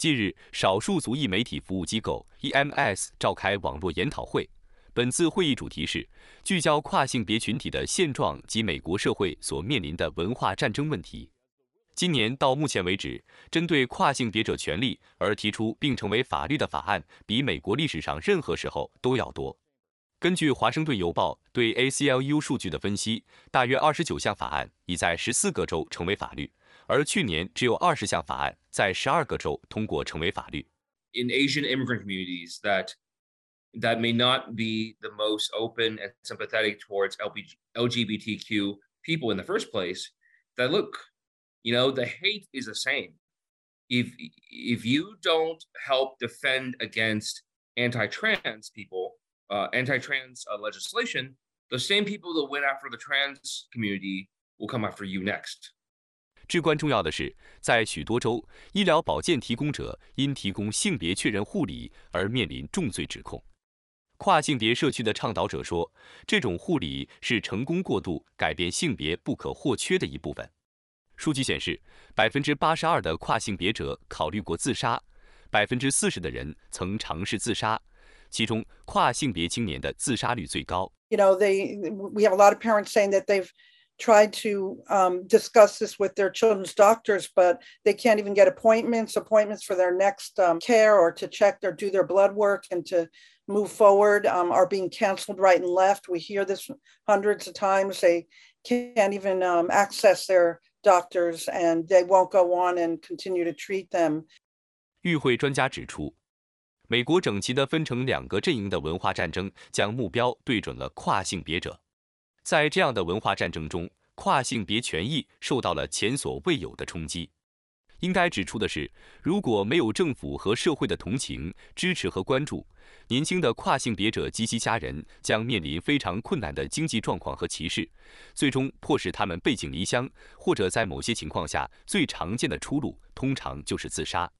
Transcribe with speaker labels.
Speaker 1: 近日，少数族裔媒体服务机构 EMS 召开网络研讨会。本次会议主题是聚焦跨性别群体的现状及美国社会所面临的文化战争问题。今年到目前为止，针对跨性别者权利而提出并成为法律的法案，比美国历史上任何时候都要多。根据《华盛顿邮报》对 ACLU 数据的分析，大约二十九项法案已在十四个州成为法律。而去年只有二十项法案在十二个州通过成为法律。
Speaker 2: In Asian immigrant communities that that may not be the most open and sympathetic towards LGBTQ people in the first place, that look, you know, the hate is the same. If if you don't help defend against anti-trans people, uh, anti-trans uh, legislation, the same people that went after the trans community will come after you next.
Speaker 1: 至关重要的是，在许多州，医疗保健提供者因提供性别确认护理而面临重罪指控。跨性别社区的倡导者说，这种护理是成功过渡改变性别不可或缺的一部分。数据显示，百分之八十二的跨性别者考虑过自杀，百分之四十的人曾尝试自杀，其中跨性别青年的自杀率最高。
Speaker 3: You know, they we have a lot of parents saying that they've tried to um, discuss this with their children's doctors, but they can't even get appointments, appointments for their next um, care or to check or do their blood work and to move forward um, are being canceled right and left. We hear this hundreds of times. They can't even um, access their doctors and they won't go on and continue to treat them.
Speaker 1: 与会专家指出，美国整齐地分成两个阵营的文化战争，将目标对准了跨性别者。 在这样的文化战争中，跨性别权益受到了前所未有的冲击。应该指出的是，如果没有政府和社会的同情、支持和关注，年轻的跨性别者及其家人将面临非常困难的经济状况和歧视，最终迫使他们背井离乡，或者在某些情况下，最常见的出路通常就是自杀。